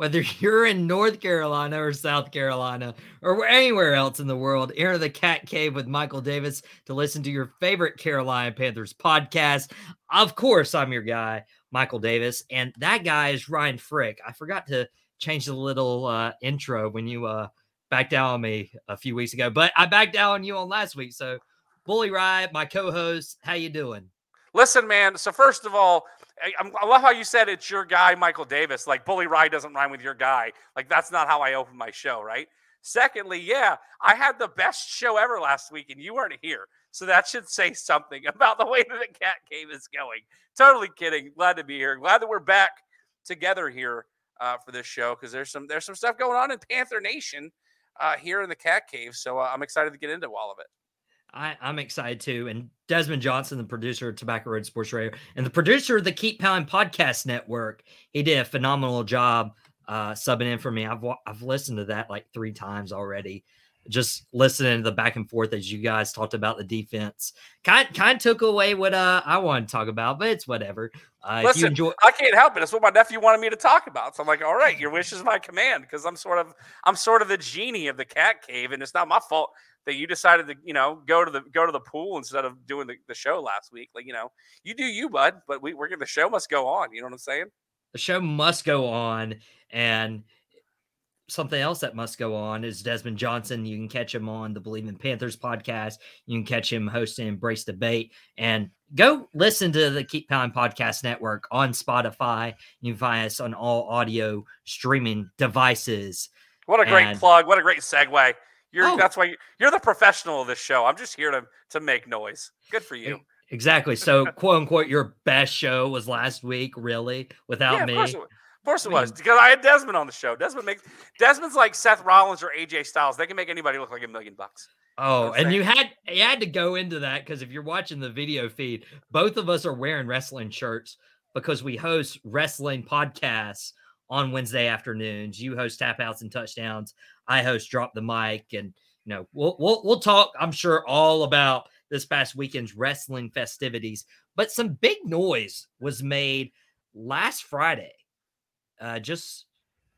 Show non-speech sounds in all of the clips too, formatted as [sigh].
Whether [laughs] you're in North Carolina or South Carolina or anywhere else in the world, enter the Cat Cave with Michael Davis to listen to your favorite Carolina Panthers podcast. Of course, I'm your guy, Michael Davis, and that guy is Ryan Frick. I forgot to change the little uh, intro when you uh, backed down on me a few weeks ago, but I backed down on you on last week. So, Bully Riot, my co-host, how you doing? Listen, man. So first of all, I, I'm- love how you said it's your guy, Michael Davis. Like Bully Rye doesn't rhyme with your guy. Like that's not how I open my show, right? Secondly, yeah, I had the best show ever last week, and you weren't here, so that should say something [laughs] about the way that the cat cave is going. Totally kidding. Glad to be here. Glad that we're back together here uh, for this show because there's some there's some stuff going on in Panther Nation uh, here in the cat cave. So uh, I'm excited to get into all of it. I, I'm excited too. And Desmond Johnson, the producer of Tobacco Road Sports Radio and the producer of the Keep Pounding Podcast Network, he did a phenomenal job uh, subbing in for me. I've I've listened to that like three times already. Just listening to the back and forth as you guys talked about the defense, kind kind of took away what uh, I wanted to talk about, but it's whatever. Uh, Listen, enjoy, I can't help it. It's what my nephew wanted me to talk about. So I'm like, all right, your wish is my command because I'm sort of I'm sort of the genie of the cat cave, and it's not my fault that you decided to you know go to the go to the pool instead of doing the, the show last week. Like you know, you do you, bud, but we, we're gonna the show must go on. You know what I'm saying? the show must go on and something else that must go on is Desmond Johnson. You can catch him on the Believe in Panthers podcast. You can catch him hosting Embrace Debate and go listen to the Keep Pounding Podcast Network on Spotify. You can find us on all audio streaming devices. What a great And- plug! What a great segue. You're Oh. that's why you, you're the professional of this show. I'm just here to to make noise. Good for you. Exactly. [laughs] So, quote unquote, your best show was last week, really, without yeah, me. Of course, it, wa- course it I was because I had Desmond on the show. Desmond makes Desmond's like Seth Rollins or AJ Styles. They can make anybody look like a million bucks. Oh, and you had you had to go into that because if you're watching the video feed, both of us are wearing wrestling shirts because we host wrestling podcasts on Wednesday afternoons. You host tap outs and touchdowns. I host drop the mic, and you know we'll we'll we'll talk. I'm sure all about this past weekend's wrestling festivities. But some big noise was made last Friday, uh, just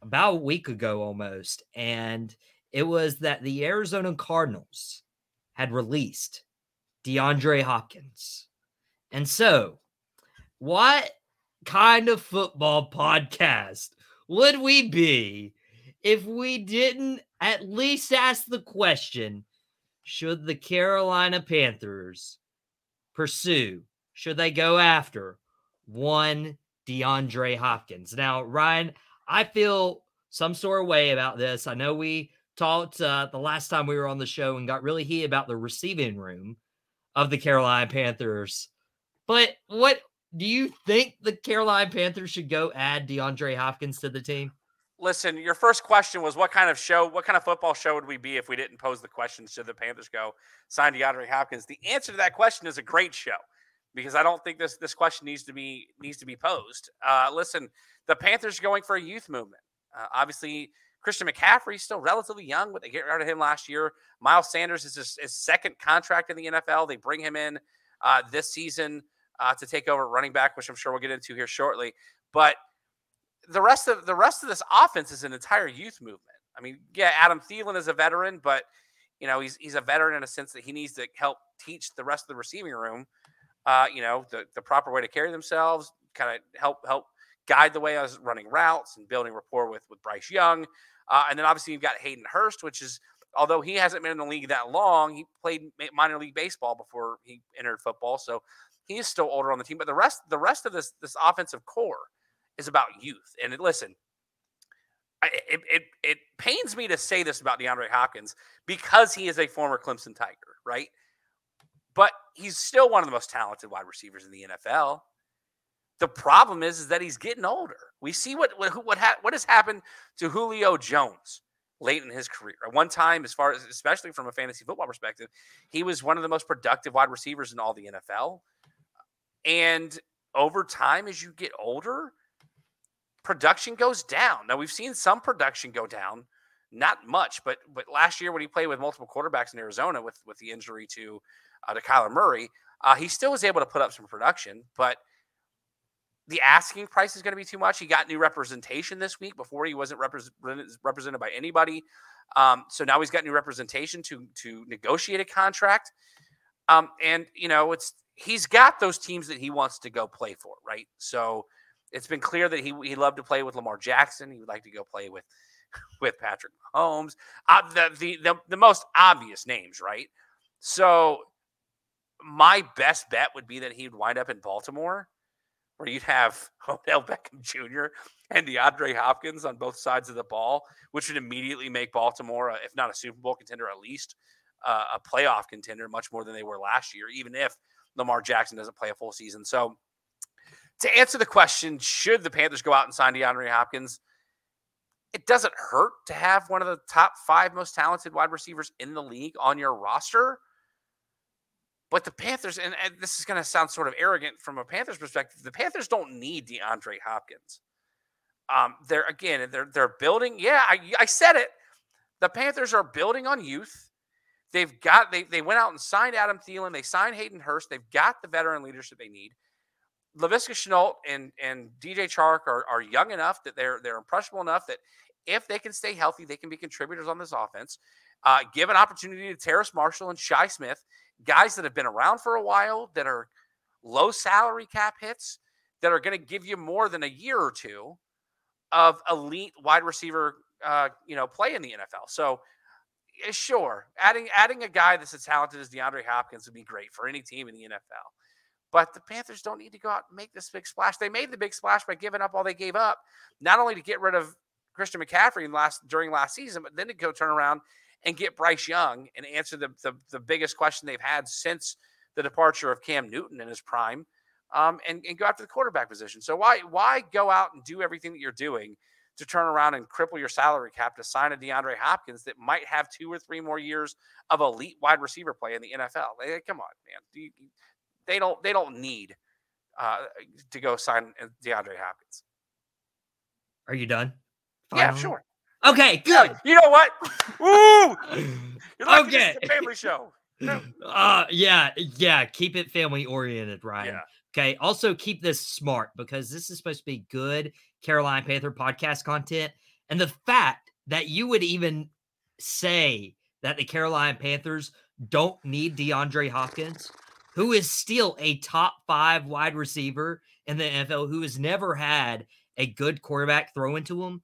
about a week ago almost, and it was that the Arizona Cardinals had released DeAndre Hopkins. And so, what kind of football podcast would we be if we didn't at least ask the question should the Carolina Panthers pursue, should they go after one DeAndre Hopkins? Now, Ryan, I feel some sort of way about this. I know we talked uh, the last time we were on the show and got really heated about the receiving room of the Carolina Panthers. But what do you think the Carolina Panthers should go add DeAndre Hopkins to the team? Listen, your first question was what kind of show, what kind of football show would we be if we didn't pose the question? Should the Panthers go sign DeAndre Hopkins? The answer to that question is a great show because I don't think this this question needs to be needs to be posed. Uh, listen, the Panthers are going for a youth movement. Uh, obviously, Christian McCaffrey is still relatively young, but they get rid of him last year. Miles Sanders is his, his second contract in the NFL. They bring him in uh, this season uh, to take over running back, which I'm sure we'll get into here shortly. But the rest of the rest of this offense is an entire youth movement. I mean, yeah, Adam Thielen is a veteran, but you know he's he's a veteran in a sense that he needs to help teach the rest of the receiving room, uh, you know, the the proper way to carry themselves, kind of help help guide the way I was running routes and building rapport with with Bryce Young, uh, and then obviously you've got Hayden Hurst, which is although he hasn't been in the league that long, he played minor league baseball before he entered football, so he is still older on the team. But the rest the rest of this this offensive core is about youth. And listen, it, it it pains me to say this about DeAndre Hopkins because he is a former Clemson Tiger, right? But he's still one of the most talented wide receivers in the NFL. The problem is, is that he's getting older. We see what what what, ha- what has happened to Julio Jones late in his career. At one time, as far as especially from a fantasy football perspective, he was one of the most productive wide receivers in all the NFL. And over time, as you get older, production goes down. Now we've seen some production go down, not much, but but last year when he played with multiple quarterbacks in Arizona with with the injury to uh, to Kyler Murray, uh, he still was able to put up some production, but the asking price is going to be too much. He got new representation this week. Before he wasn't represented by anybody, um, so now he's got new representation to to negotiate a contract. Um, and you know, it's he's got those teams that he wants to go play for, right? So it's been clear that he he loved to play with Lamar Jackson. He would like to go play with [laughs] with Patrick Mahomes. Uh, the, the the the most obvious names, right? So my best bet would be that he'd wind up in Baltimore, where you'd have [laughs] Odell Beckham Jr. and DeAndre Hopkins on both sides of the ball, which would immediately make Baltimore, if not a Super Bowl contender, at least uh, a playoff contender, much more than they were last year, even if Lamar Jackson doesn't play a full season. So, to answer the question, should the Panthers go out and sign DeAndre Hopkins? It doesn't hurt to have one of the top five most talented wide receivers in the league on your roster. But the Panthers, and, and this is going to sound sort of arrogant from a Panthers perspective, the Panthers don't need DeAndre Hopkins. Um, they're again, they're they're building. Yeah, I, I said it. The Panthers are building on youth. They've got they they went out and signed Adam Thielen. They signed Hayden Hurst. They've got the veteran leadership they need. Laviska Shenault and and DJ Chark are, are young enough that they're they're impressionable enough that if they can stay healthy, they can be contributors on this offense. Uh, give an opportunity to Terrace Marshall and Shi Smith guys that have been around for a while that are low salary cap hits that are going to give you more than a year or two of elite wide receiver uh, you know play in the NFL. So sure, adding adding a guy that's as talented as DeAndre Hopkins would be great for any team in the NFL. But the Panthers don't need to go out and make this big splash. They made the big splash by giving up all they gave up, not only to get rid of Christian McCaffrey last during last season, but then to go turn around and get Bryce Young and answer the, the, the biggest question they've had since the departure of Cam Newton in his prime, um, and, and go after the quarterback position. So why why go out and do everything that you're doing to turn around and cripple your salary cap to sign a DeAndre Hopkins that might have two or three more years of elite wide receiver play in the NFL? Like, come on, man. They don't they don't need uh, to go sign DeAndre Hopkins. Are you done? Finally? Yeah, sure. Okay, good. You know what? [laughs] Woo! You're like okay. family show. uh yeah, yeah. Keep it family oriented, Ryan. Yeah. Okay. Also keep this smart because this is supposed to be good Carolina Panther podcast content. And the fact that you would even say that the Carolina Panthers don't need DeAndre Hopkins, who is still a top five wide receiver in the NFL, who has never had a good quarterback throw into him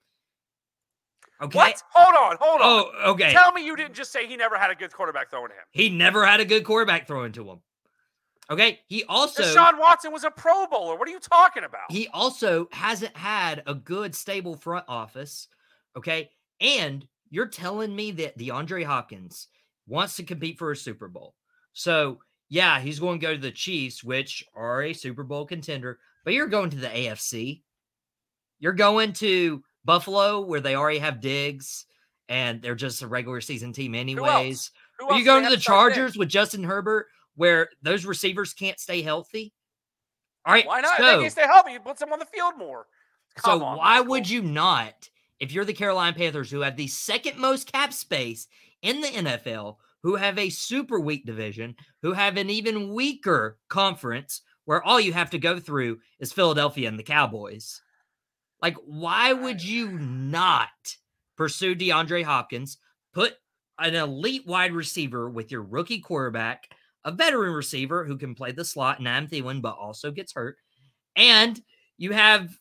Okay. What? Hold on, hold on. Oh, okay. Tell me you didn't just say he never had a good quarterback throwing him. He never had a good quarterback throwing to him. Okay. He also Deshaun Watson was a Pro Bowler. What are you talking about? He also hasn't had a good stable front office. Okay. And you're telling me that DeAndre Hopkins wants to compete for a Super Bowl. So yeah, he's going to go to the Chiefs, which are a Super Bowl contender, but you're going to the AFC. You're going to Buffalo, where they already have Diggs and they're just a regular season team, anyways. Who Who Are you going to the Chargers with Justin Herbert, where those receivers can't stay healthy? All right. Why not? So, they can stay healthy. You put them on the field more. Come so on, why Michael. would you not, if you're the Carolina Panthers, who have the second most cap space in the NFL, who have a super weak division, who have an even weaker conference, where all you have to go through is Philadelphia and the Cowboys? Like, why would you not pursue DeAndre Hopkins, put an elite wide receiver with your rookie quarterback, a veteran receiver who can play the slot, and Adam Thielen, but also gets hurt, and you have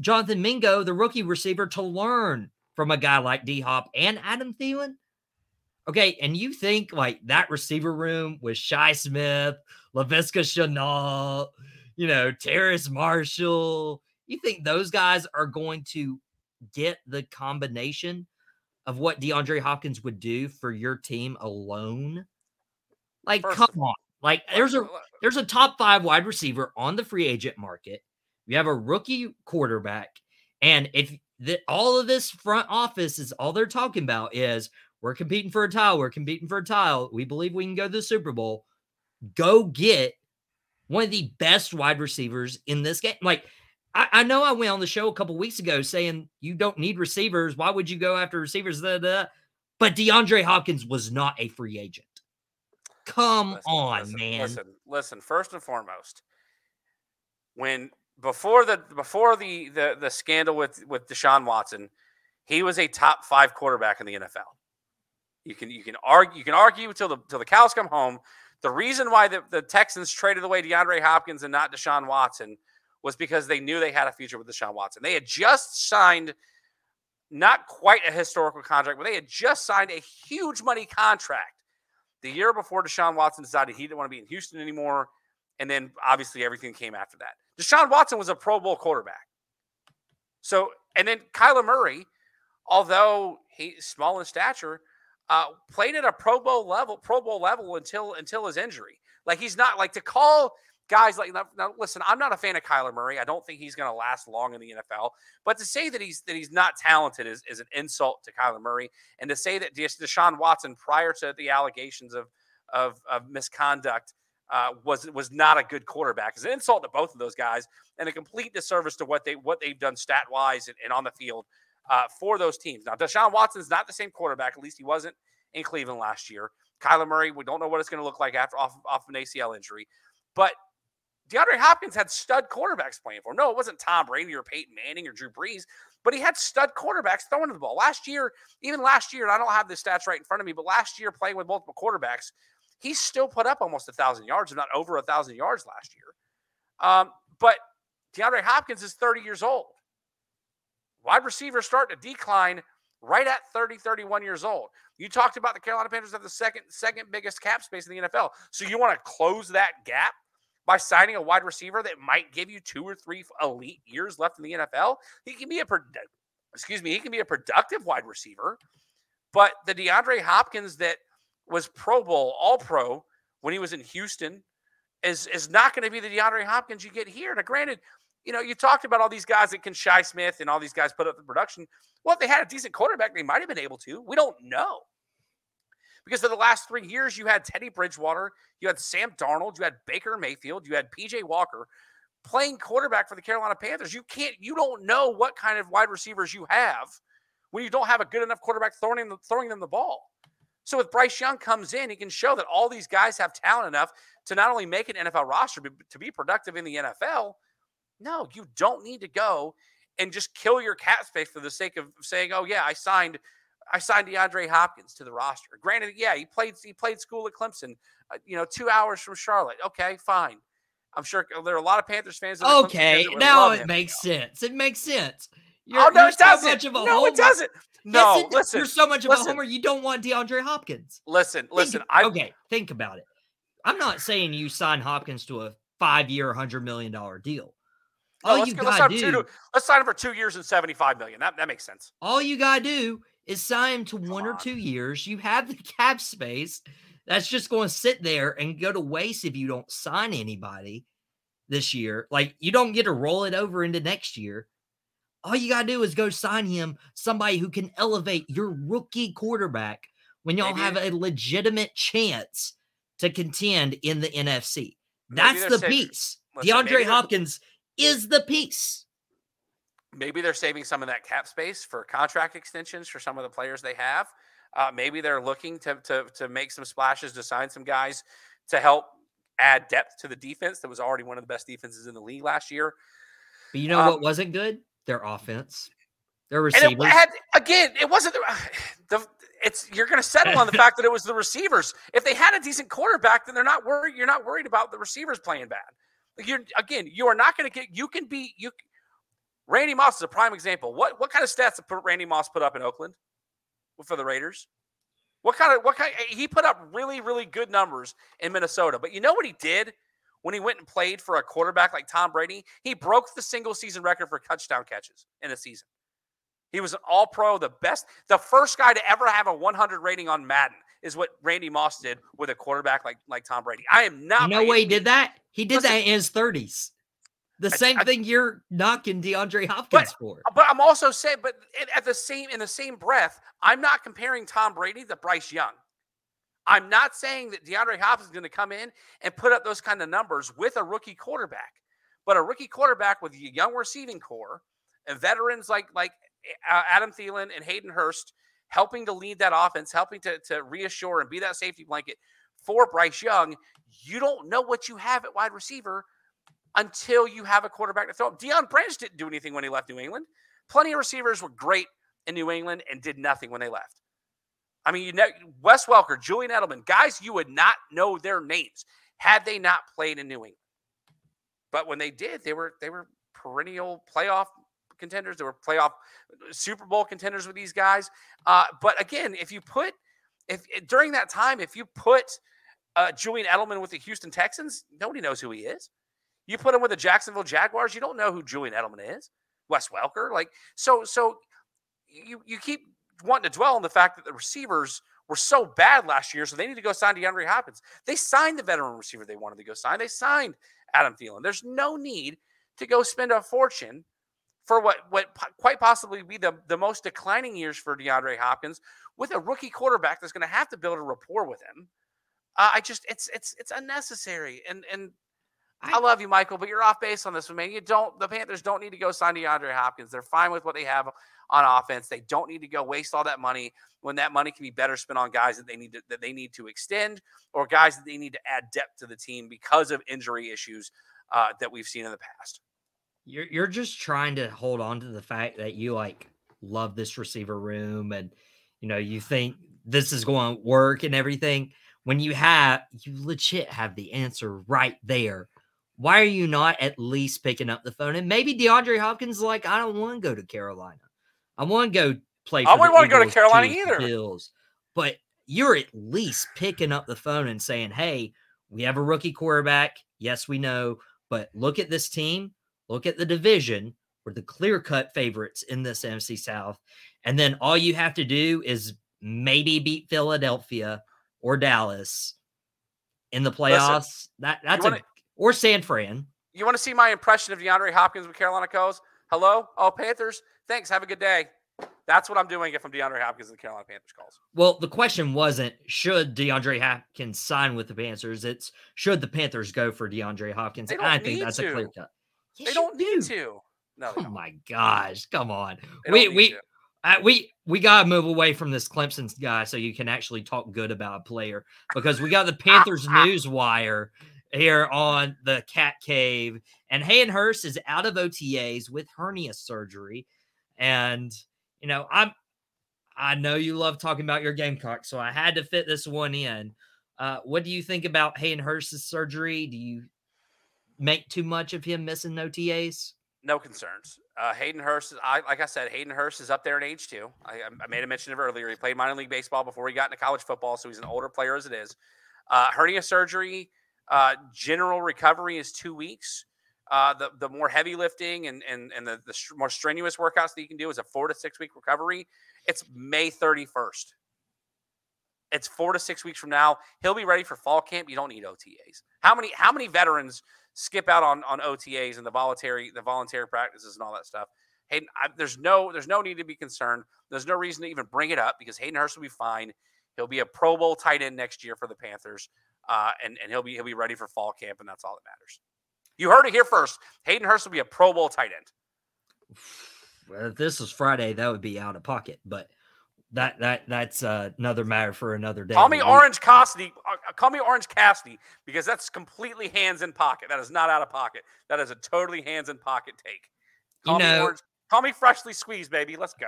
Jonathan Mingo, the rookie receiver, to learn from a guy like D Hop and Adam Thielen? Okay, and you think like that receiver room with Shi Smith, Laviska Shenault, you know, Terrace Marshall, you think those guys are going to get the combination of what DeAndre Hopkins would do for your team alone? Like, First come on. Like there's a there's a top five wide receiver on the free agent market You have a rookie quarterback. And if the, all of this front office is all they're talking about is we're competing for a tile, we're competing for a tile. We believe we can go to the Super Bowl. Go get one of the best wide receivers in this game. Like, I, I know I went on the show a couple weeks ago saying you don't need receivers. Why would you go after receivers? But DeAndre Hopkins was not a free agent. Come Listen, on, listen, man. Listen, listen. First and foremost, when before the before the the the scandal with with Deshaun Watson, he was a top five quarterback in the NFL. You can you can argue you can argue until the till the cows come home. The reason why the, the Texans traded away DeAndre Hopkins and not Deshaun Watson was because they knew they had a future with Deshaun Watson. They had just signed not quite a historical contract, but they had just signed a huge money contract the year before Deshaun Watson decided he didn't want to be in Houston anymore. And then obviously everything came after that. Deshaun Watson was a Pro Bowl quarterback. So, and then Kyler Murray, although he's small in stature, uh, played at a Pro Bowl level, Pro Bowl level until until his injury. Like he's not like to call guys like now, now listen, I'm not a fan of Kyler Murray. I don't think he's going to last long in the NFL. But to say that he's that he's not talented is, is an insult to Kyler Murray. And to say that Deshaun Watson prior to the allegations of of, of misconduct uh, was was not a good quarterback is an insult to both of those guys and a complete disservice to what they what they've done stat wise and, and on the field uh, for those teams. Now, Deshaun Watson is not the same quarterback. At least he wasn't in Cleveland last year. Kyler Murray, we don't know what it's going to look like after off, off an ACL injury. But DeAndre Hopkins had stud quarterbacks playing for him. No, it wasn't Tom Brady or Peyton Manning or Drew Brees, but he had stud quarterbacks throwing the ball. Last year, even last year, and I don't have the stats right in front of me, but last year playing with multiple quarterbacks, he still put up almost a thousand yards, if not over a thousand yards last year. Um, but DeAndre Hopkins is 30 years old. Wide receivers start to decline right at 30, 31 years old. You talked about the Carolina Panthers have the second second biggest cap space in the NFL. So you want to close that gap by signing a wide receiver that might give you two or three elite years left in the NFL? He can be a excuse me, he can be a productive wide receiver. But the DeAndre Hopkins that was Pro Bowl, All Pro when he was in Houston is is not going to be the DeAndre Hopkins you get here. Now, granted, you know, you talked about all these guys that can Shi Smith and all these guys put up the production. Well, if they had a decent quarterback, they might have been able to. We don't know. Because for the last three years, you had Teddy Bridgewater, you had Sam Darnold, you had Baker Mayfield, you had PJ Walker playing quarterback for the Carolina Panthers. You can't, you don't know what kind of wide receivers you have when you don't have a good enough quarterback throwing them, throwing them the ball. So if Bryce Young comes in, he can show that all these guys have talent enough to not only make an NFL roster, but to be productive in the NFL. No, you don't need to go and just kill your cap space for the sake of saying, "Oh yeah, I signed, I signed DeAndre Hopkins to the roster." Granted, yeah, he played he played school at Clemson, uh, you know, two hours from Charlotte. Okay, fine. I'm sure there are a lot of Panthers fans. okay, now it makes sense. It makes sense. You're, oh no, it doesn't. no, homer. it doesn't. No, yes, it, listen. You're so much of listen, a homer. You don't want DeAndre Hopkins. Listen, listen. I okay. Think about it. I'm not saying you sign Hopkins to a five-year, hundred million dollar deal. All no, you gotta let's do. To, let's sign him for two years and seventy-five million. That that makes sense. All you gotta do is sign him to Come one on. or two years. You have the cap space. That's just going to sit there and go to waste if you don't sign anybody this year. Like you don't get to roll it over into next year. All you gotta do is go sign him somebody who can elevate your rookie quarterback when y'all Maybe. have a legitimate chance to contend in the NFC. That's the piece. Listen, DeAndre Hopkins is the piece. Maybe they're saving some of that cap space for contract extensions for some of the players they have. Uh, maybe they're looking to, to to make some splashes to sign some guys to help add depth to the defense that was already one of the best defenses in the league last year. But you know um, what wasn't good? Their offense. Their receivers. It had, again, it wasn't the, [sighs] the it's you're going to settle on the [laughs] fact that it was the receivers. If they had a decent quarterback, then they're not worried. You're not worried about the receivers playing bad. You're again, you are not going to get. You can be you. Randy Moss is a prime example. What what kind of stats did Randy Moss put up in Oakland for the Raiders? What kind of what kind? Eh, he put up really really good numbers in Minnesota. But you know what he did when he went and played for a quarterback like Tom Brady? He broke the single season record for touchdown catches in a season. He was an All Pro, the best, the first guy to ever have a 100 rating on Madden is what Randy Moss did with a quarterback like like Tom Brady. I am not. No way he did that. He did listen, that in his 30s. The I- same I- thing you're knocking DeAndre Hopkins for. But I'm also saying, but at the same in the same breath, I'm not comparing Tom Brady to Bryce Young. I'm not saying that DeAndre Hopkins is going to come in and put up those kind of numbers with a rookie quarterback, but a rookie quarterback with a young receiving corps and veterans like like uh, Adam Thielen and Hayden Hurst helping to lead that offense, helping to to reassure and be that safety blanket for Bryce Young. You don't know what you have at wide receiver until you have a quarterback to throw. Up. Deion Branch didn't do anything when he left New England. Plenty of receivers were great in New England and did nothing when they left. I mean, you know, Wes Welker, Julian Edelman, guys you would not know their names had they not played in New England. But when they did, they were they were perennial playoff contenders. They were playoff Super Bowl contenders with these guys. Uh, but again, if you put if during that time, if you put uh, Julian Edelman with the Houston Texans, nobody knows who he is. You put him with the Jacksonville Jaguars, you don't know who Julian Edelman is. Wes Welker, like so, so you you keep wanting to dwell on the fact that the receivers were so bad last year, so they need to go sign DeAndre Hopkins. They signed the veteran receiver they wanted to go sign. They signed Adam Thielen. There's no need to go spend a fortune for what what po- quite possibly be the, the most declining years for DeAndre Hopkins with a rookie quarterback that's going to have to build a rapport with him. Uh, I just it's it's it's unnecessary. And and I, I- love you, Michael, but you're off base on this one, man. You don't the Panthers don't need to go sign DeAndre Hopkins. They're fine with what they have on offense. They don't need to go waste all that money when that money can be better spent on guys that they need to that they need to extend or guys that they need to add depth to the team because of injury issues uh, that we've seen in the past. You're you're just trying to hold on to the fact that you like love this receiver room and you know you [sighs] think this is going to work and everything. When you have you legit have the answer right there. Why are you not at least picking up the phone? And maybe DeAndre Hopkins is like, I don't want to go to Carolina. I want to go play. I wouldn't wanna go to Carolina either. Bills. But you're at least picking up the phone and saying, "Hey, we have a rookie quarterback. Yes, we know, but look at this team. Look at the division. We're the clear cut favorites in this NFC South. And then all you have to do is maybe beat Philadelphia or Dallas in the playoffs. that that's wanna- a or San Fran. You want to see my impression of DeAndre Hopkins with Carolina goes? Hello? Oh, Panthers. Thanks. Have a good day. That's what I'm doing if I'm DeAndre Hopkins and the Carolina Panthers calls. Well, the question wasn't should DeAndre Hopkins sign with the Panthers. It's should the Panthers go for DeAndre Hopkins. I think that's to. a clear cut. They don't you need to. No, Oh my gosh! Come on, we we uh, we we gotta move away from this Clemson guy so you can actually talk good about a player because we got the Panthers [laughs] news wire here on the Cat Cave, and Hayden Hurst is out of OTAs with hernia surgery, and you know I'm I know you love talking about your Gamecock, so I had to fit this one in. Uh, what do you think about Hayden Hurst's surgery? Do you make too much of him missing OTAs? No concerns. Uh, Hayden Hurst, I like I said, Hayden Hurst is up there in age too. I, I made a mention of earlier. He played minor league baseball before he got into college football, so he's an older player as it is. Uh, hernia surgery, uh, general recovery is two weeks. Uh, the the more heavy lifting and and and the, the more strenuous workouts that you can do is a four to six week recovery. It's May thirty first. It's four to six weeks from now. He'll be ready for fall camp. You don't need OTAs. How many how many veterans skip out on on OTAs and the voluntary the voluntary practices and all that stuff? Hayden, I, there's no there's no need to be concerned. There's no reason to even bring it up because Hayden Hurst will be fine. He'll be a Pro Bowl tight end next year for the Panthers, uh, and and he'll be he'll be ready for fall camp, and that's all that matters. You heard it here first. Hayden Hurst will be a Pro Bowl tight end. [sighs] Well, if this was Friday, that would be out of pocket, but that that that's uh, another matter for another day. Call me Orange Cassidy. Call me Orange Cassidy because that's completely hands in pocket. That is not out of pocket. That is a totally hands in pocket take. You Call me know- Orange. Call me freshly squeezed, baby. Let's go.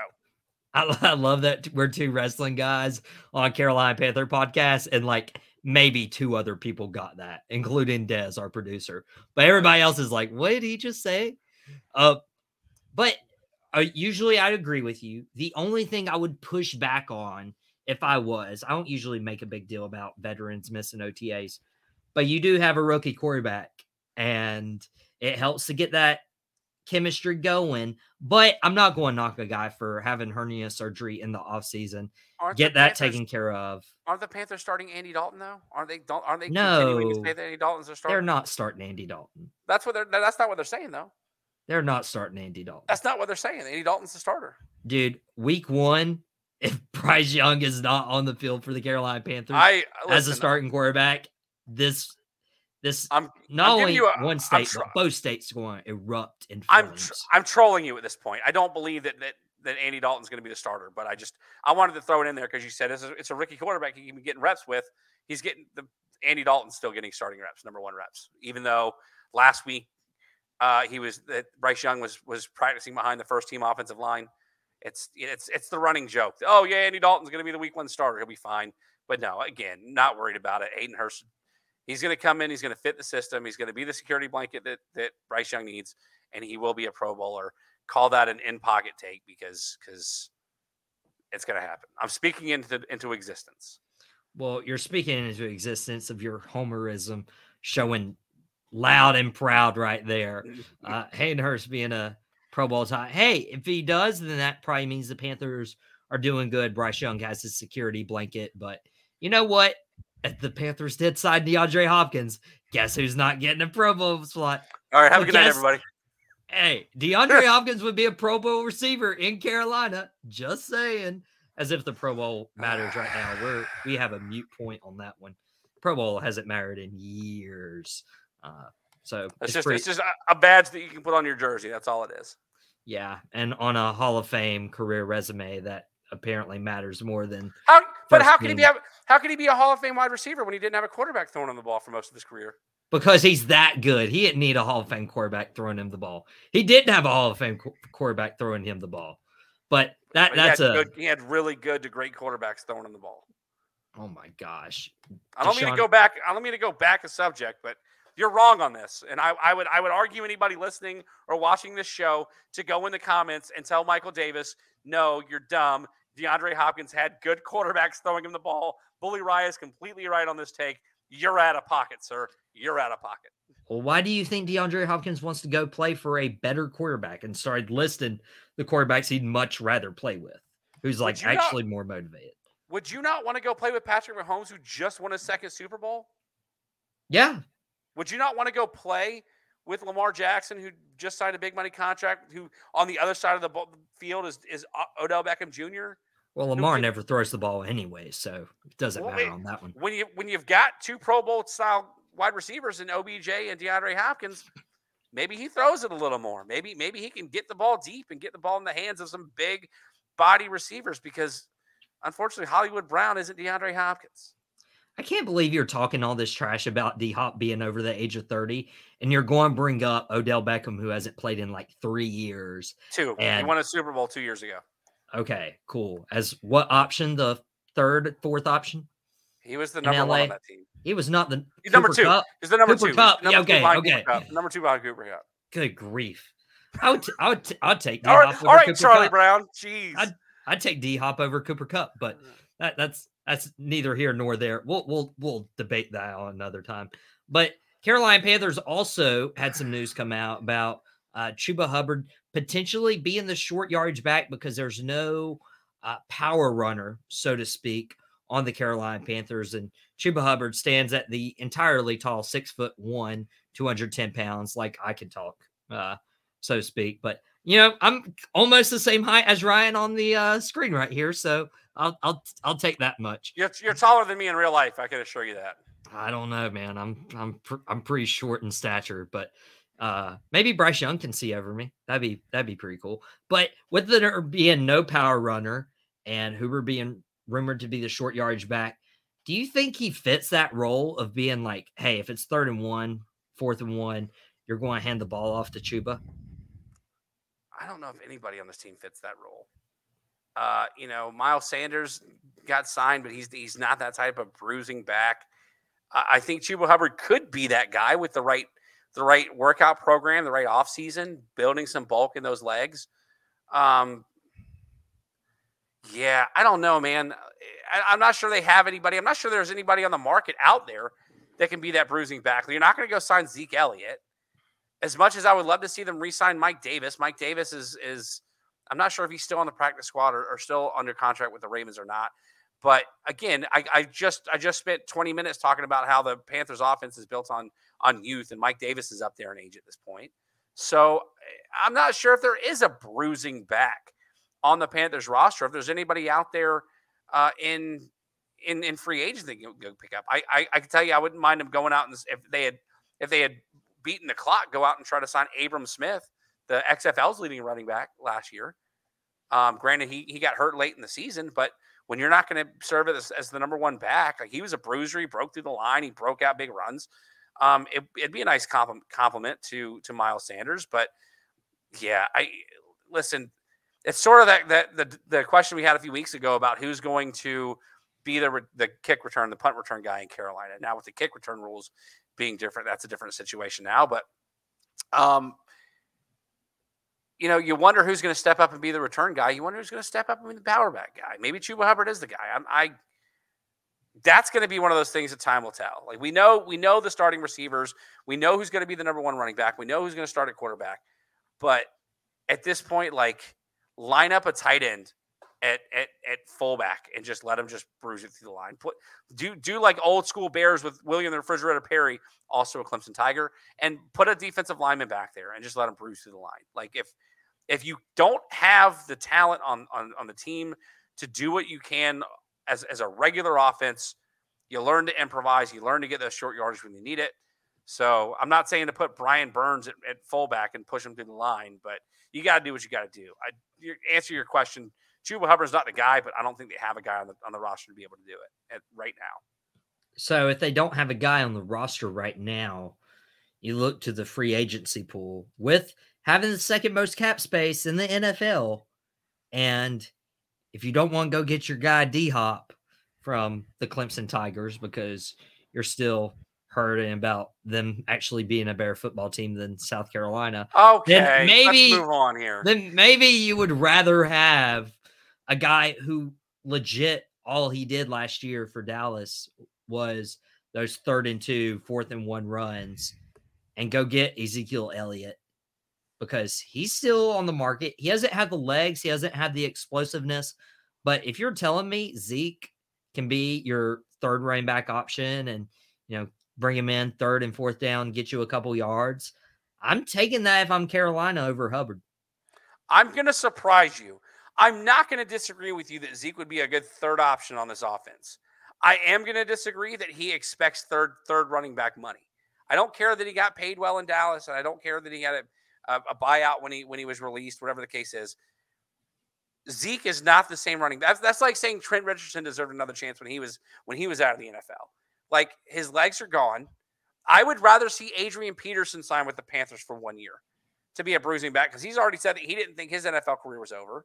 I, I love that we're two wrestling guys on Carolina Panther podcast, and like maybe two other people got that, including Dez, our producer. But everybody else is like, "What did he just say?" Uh, but uh, usually I'd agree with you. The only thing I would push back on, if I was, I don't usually make a big deal about veterans missing OTAs, but you do have a rookie quarterback, and it helps to get that chemistry going. But I'm not going to knock a guy for having hernia surgery in the offseason. Aren't Get that Panthers- taken care of. Aren't the Panthers starting Andy Dalton though? Aren't they? Don't aren't they No. continuing to say that Andy Dalton's their starter? They're not starting Andy Dalton. That's what they're. That's not what they're saying though. They're not starting Andy Dalton. That's not what they're saying. Andy Dalton's the starter. Dude, week one, if [laughs] Bryce Young is not on the field for the Carolina Panthers I as a starting quarterback, this this I'm not I'm only you a- one state, tr- but both states going to erupt in I'm tr- I'm trolling you at this point. I don't believe that that, that Andy Dalton's going to be the starter, but I just I wanted to throw it in there because you said it's a, it's a rookie quarterback he can be getting reps with. He's getting the Andy Dalton's still getting starting reps, number one reps, even though last week uh, he was that Bryce Young was was practicing behind the first team offensive line. It's it's it's the running joke. Oh yeah, Andy Dalton's going to be the week one starter. He'll be fine. But no, again, not worried about it. Hayden Hurst, he's going to come in. He's going to fit the system. He's going to be the security blanket that that Bryce Young needs, and he will be a Pro Bowler. Call that an in pocket take because because it's going to happen. I'm speaking into into existence. Well, you're speaking into existence of your homerism showing loud and proud right there. [laughs] Uh, Hayden Hurst being a Pro Bowl tie. Hey, if he does, then that probably means the Panthers are doing good. Bryce Young has his security blanket, but you know what? If the Panthers did sign DeAndre Hopkins, guess who's not getting a Pro Bowl slot? All right, have a good night, everybody. Hey, DeAndre [laughs] Hopkins would be a Pro Bowl receiver in Carolina. Just saying. As if the Pro Bowl matters right now. We're we have a mute point on that one. Pro Bowl hasn't mattered in years. Uh, so It's it's just pretty, it's just a, a badge that you can put on your jersey. That's all it is. Yeah, and on a Hall of Fame career resume that apparently matters more than How, but how can he be a, how can he be a Hall of Fame wide receiver when he didn't have a quarterback throwing him the ball for most of his career? because he's that good. He didn't need a Hall of Fame quarterback throwing him the ball. He didn't have a Hall of Fame qu- quarterback throwing him the ball. But that But he that's a good, he had really good to great quarterbacks throwing him the ball. oh my gosh. I don't mean to go back. I don't mean to go back a subject, but you're wrong on this. And I, I would I would argue anybody listening or watching this show to go in the comments and tell Michael Davis, no, you're dumb. DeAndre Hopkins had good quarterbacks throwing him the ball. Bully Rye is completely right on this take. You're out of pocket, sir. You're out of pocket. Well, why do you think DeAndre Hopkins wants to go play for a better quarterback and started listing the quarterbacks he'd much rather play with? Who's like you not- actually more motivated? Would you not want to go play with Patrick Mahomes, who just won his second Super Bowl? Yeah. Would you not want to go play with Lamar Jackson, who just signed a big money contract, who on the other side of the field is, is Odell Beckham Jr.? Well, Lamar never throws the ball anyway, so it doesn't Well, matter on that one. When you when you've got two Pro Bowl style wide receivers in OBJ and DeAndre Hopkins, maybe he throws it a little more. Maybe maybe he can get the ball deep and get the ball in the hands of some big body receivers because unfortunately Hollywood Brown isn't DeAndre Hopkins. I can't believe you're talking all this trash about D Hop being over the age of 30, and you're going to bring up Odell Beckham, who hasn't played in like three years. Two. he won a Super Bowl two years ago. Okay, cool. As what option? The third, fourth option? He was the number one on that team. He was not the He's number Cooper two. Kupp. He's the number Cooper two. The number Yeah, two okay, Cooper okay. Number two behind Cooper Kupp. Good grief! I would, t- I would, t- I'd take D Hop right, over all right, Charlie Kupp. Brown. Jeez. I'd- I'd take D Hop over Cooper Kupp, but mm. that, that's that's neither here nor there. We'll we'll we'll debate that on another time. But Carolina Panthers also had some news come out about uh, Chuba Hubbard potentially being the short yardage back because there's no uh, power runner, so to speak, on the Carolina Panthers. And Chuba Hubbard stands at the entirely tall six foot one, 210 pounds, like I can talk, uh, so to speak. But you know, I'm almost the same height as Ryan on the uh, screen right here, so I'll I'll I'll take that much. You're, you're taller than me in real life. I can assure you that. I don't know, man. I'm I'm pr- I'm pretty short in stature, but uh maybe Bryce Young can see over me. That'd be that'd be pretty cool. But with there being no power runner and Hoover being rumored to be the short yardage back, do you think he fits that role of being like, hey, if it's third and one, fourth and one, you're going to hand the ball off to Chuba? I don't know if anybody on this team fits that role. Uh, you know, Miles Sanders got signed, but he's he's not that type of bruising back. I, I think Chuba Hubbard could be that guy with the right the right workout program, the right offseason, building some bulk in those legs. Um, yeah, I don't know, man. I, I'm not sure they have anybody. I'm not sure there's anybody on the market out there that can be that bruising back. You're not going to go sign Zeke Elliott. as much as I would love to see them re-sign Mike Davis, Mike Davis is is I'm not sure if he's still on the practice squad or, or still under contract with the Ravens or not. But again, I, I, just I just spent 20 minutes talking about how the Panthers offense is built on on youth, and Mike Davis is up there in age at this point. So I'm not sure if there is a bruising back on the Panthers roster. If there's anybody out there uh, in in in free agents that you go pick up, I, I I can tell you I wouldn't mind them going out and if they had if they had beaten the clock, go out and try to sign Abram Smith, the XFL's leading running back last year. Um, granted, he he got hurt late in the season, but when you're not going to serve as, as the number one back, like he was a bruiser, he broke through the line, he broke out big runs. Um, it, would be a nice complement, complement to to Miles Sanders, but yeah, I listen. It's sort of that that the the question we had a few weeks ago about who's going to be the the kick return, the punt return guy in Carolina. Now with the kick return rules being different, that's a different situation now. But um, you know, you wonder who's going to step up and be the return guy. You wonder who's going to step up and be the power back guy. Maybe Chuba Hubbard is the guy. I'm, I that's going to be one of those things that time will tell. Like we know, we know the starting receivers. We know who's going to be the number one running back. We know who's going to start at quarterback. But at this point, like line up a tight end at at at fullback and just let him just bruise it through the line. Put do do like old school Bears with William the Refrigerator Perry, also a Clemson Tiger, and put a defensive lineman back there and just let him bruise through the line. Like if if you don't have the talent on on, on the team to do what you can as as a regular offense, you learn to improvise. You learn to get those short yardage when you need it. So I'm not saying to put Brian Burns at, at fullback and push him through the line, but you got to do what you got to do. I answer your question. Chuba Hubbard's not the guy, but I don't think they have a guy on the on the roster to be able to do it at, right now. So if they don't have a guy on the roster right now, you look to the free agency pool with having the second most cap space in the NFL. And if you don't want to go get your guy D Hop from the Clemson Tigers because you're still hurting about them actually being a better football team than South Carolina. Okay, then maybe move on here. Then maybe you would rather have a guy who legit all he did last year for Dallas was those third and two, fourth and one runs, and go get Ezekiel Elliott because he's still on the market. He hasn't had the legs, he hasn't had the explosiveness. But if you're telling me Zeke can be your third running back option and you know bring him in third and fourth down, get you a couple yards, I'm taking that if I'm Carolina over Hubbard. I'm to surprise you. I'm not going to disagree with you that Zeke would be a good third option on this offense. I am going to disagree that he expects third third running back money. I don't care that he got paid well in Dallas, and I don't care that he had a a, a buyout when he when he was released, whatever the case is. Zeke is not the same running. That's that's like saying Trent Richardson deserved another chance when he was when he was out of the NFL. Like his legs are gone. I would rather see Adrian Peterson sign with the Panthers for one year to be a bruising back because he's already said that he didn't think his NFL career was over.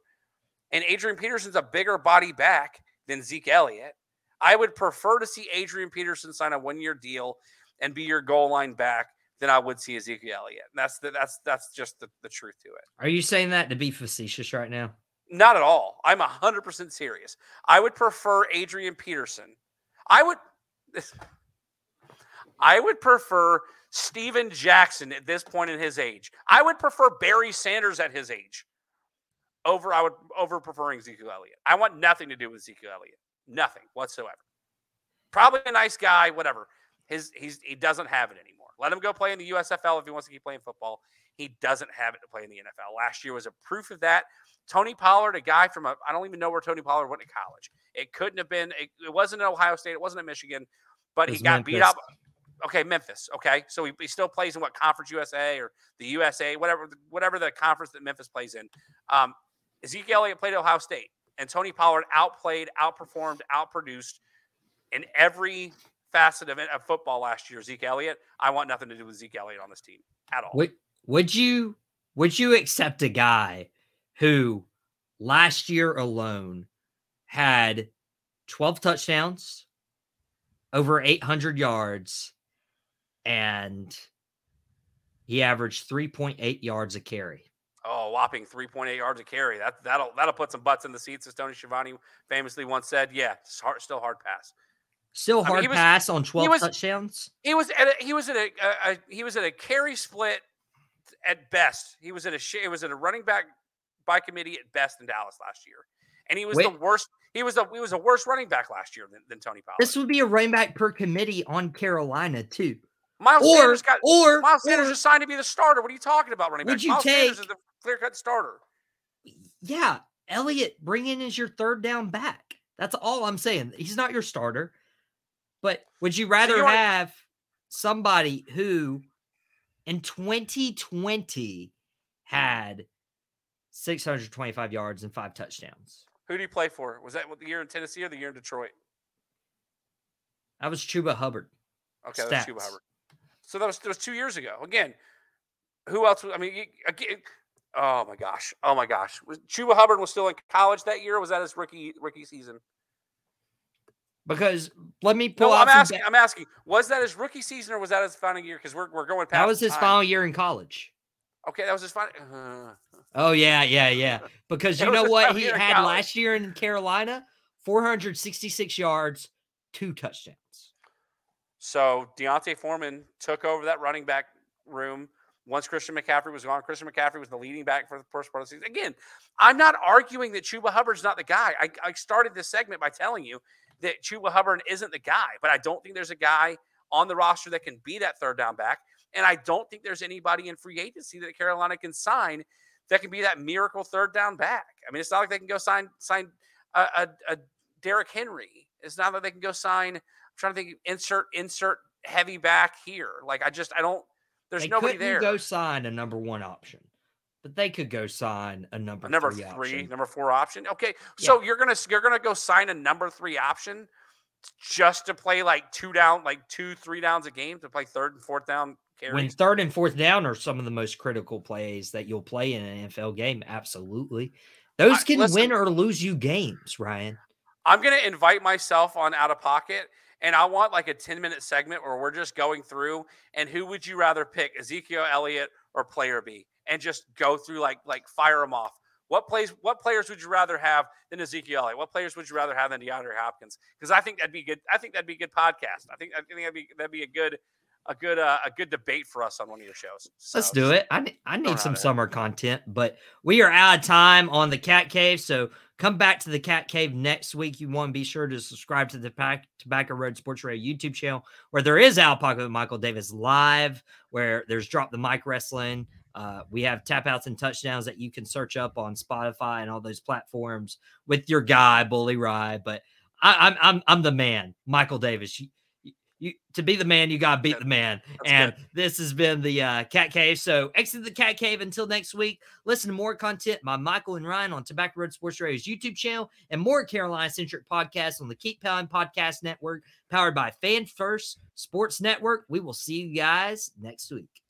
And Adrian Peterson's a bigger body back than Zeke Elliott. I would prefer to see Adrian Peterson sign a one year deal and be your goal line back than I would see Ezekiel Elliott. And that's the, that's that's just the, the truth to it. Are you saying that to be facetious right now? Not at all. I'm hundred percent serious. I would prefer Adrian Peterson. I would. [laughs] I would prefer Steven Jackson at this point in his age. I would prefer Barry Sanders at his age over. I would over preferring Ezekiel Elliott. I want nothing to do with Ezekiel Elliott. Nothing whatsoever. Probably a nice guy, whatever. His he's he doesn't have it anymore. Let him go play in the USFL if he wants to keep playing football. He doesn't have it to play in the NFL. Last year was a proof of that. Tony Pollard, a guy from a, I don't even know where Tony Pollard went to college. It couldn't have been, it, it wasn't Ohio State, it wasn't at Michigan, but he got Memphis. beat up. Okay, Memphis. Okay, so he, he, still plays in what Conference USA or the USA, whatever, whatever the conference that Memphis plays in. Um, Ezekiel Elliott played at Ohio State, and Tony Pollard outplayed, outperformed, outproduced in every facet of, of football last year, Zeke Elliott. I want nothing to do with Zeke Elliott on this team at all. Would, would you would you accept a guy who last year alone had 12 touchdowns, over 800 yards, and he averaged 3.8 yards a carry. Oh, whopping 3.8 yards a carry. That that'll that'll put some butts in the seats, as Tony Schiavone famously once said. Yeah, hard, still hard pass. Still hard I mean, pass on 12 was, touchdowns. He was at a, he was at a, a, a, he was at a carry split at best. He was at a it was at a running back by committee at best in Dallas last year, and he was Wait. the worst. He was a he was a worse running back last year than, than Tony Pollard. This would be a running back per committee on Carolina too. Miles Or Sanders got or Miles Sanders is signed to be the starter. What are you talking about, running Would you Miles Sanders take- is the clear cut starter. yeah, Elliott, bring in as your third down back. That's all I'm saying. He's not your starter. But would you rather wanna- have somebody who in 2020 mm. had 625 yards and five touchdowns? Who do you play for? Was that the year in Tennessee or the year in Detroit? That was Chuba Hubbard. Okay, that's Chuba Hubbard. So that was that was two years ago. Again, who else? Was, I mean, again, oh my gosh, oh my gosh, was Chuba Hubbard was still in college that year? Or was that his rookie rookie season? Because let me pull No, out I'm asking. I'm asking. Was that his rookie season or was that his final year? Because we're we're going past. that was his time. final year in college. Okay, that was his final. [laughs] Uh, Oh yeah, yeah, yeah. Because you know what he had college. last year in Carolina? 466 yards, two touchdowns. so D'Onta Foreman took over that running back room once Christian McCaffrey was gone. Christian McCaffrey was the leading back for the first part of the season. Again, I'm not arguing that Chuba Hubbard's not the guy. I, I started this segment by telling you that Chuba Hubbard isn't the guy, but I don't think there's a guy on the roster that can be that third down back. And I don't think there's anybody in free agency that Carolina can sign that can be that miracle third down back. I mean, it's not like they can go sign sign a, a, a Derrick Henry. It's not like they can go sign. I'm trying to think. Insert insert heavy back here. Like I just I don't. There's they nobody there. go sign a number one option, but they could go sign a number number three, three, option. number four option. Okay, so you're gonna you're gonna go sign a number three option just to play like two down, like two three downs a game to play third and fourth down When third and fourth down are some of the most critical plays that you'll play in an NFL game. Absolutely. Those I- can listen- win or lose you games, Ryan. I'm gonna invite myself on out of pocket, and I want like a 10 minute segment where we're just going through and who would you rather pick, Ezekiel Elliott or player B, and just go through like like fire them off. What plays? What players would you rather have than Ezekiel? What players would you rather have than DeAndre Hopkins? Because I think that'd be good. I think that'd be a good podcast. I think I think that'd be that'd be a good a good uh, a good debate for us on one of your shows. Let's do it. I I need some summer content, but we are out of time on the Cat Cave. So come back to the Cat Cave next week. You want to be sure to subscribe to the Pac- Tobacco Road Sports Radio YouTube channel, where there is Al Pocket with Michael Davis live, where there's Drop the Mic Wrestling. Uh, we have tap outs and touchdowns that you can search up on Spotify and all those platforms with your guy Bully Rye. But I, I'm I'm I'm the man, Michael Davis. You, you, you to be the man, you gotta beat the man. That's and good. this has been the uh, Cat Cave. So exit the Cat Cave until next week. Listen to more content by Michael and Ryan on Tobacco Road Sports Radio's YouTube channel and more Carolina centric podcasts on the Keep Pounding Podcast Network, powered by Fan First Sports Network. We will see you guys next week.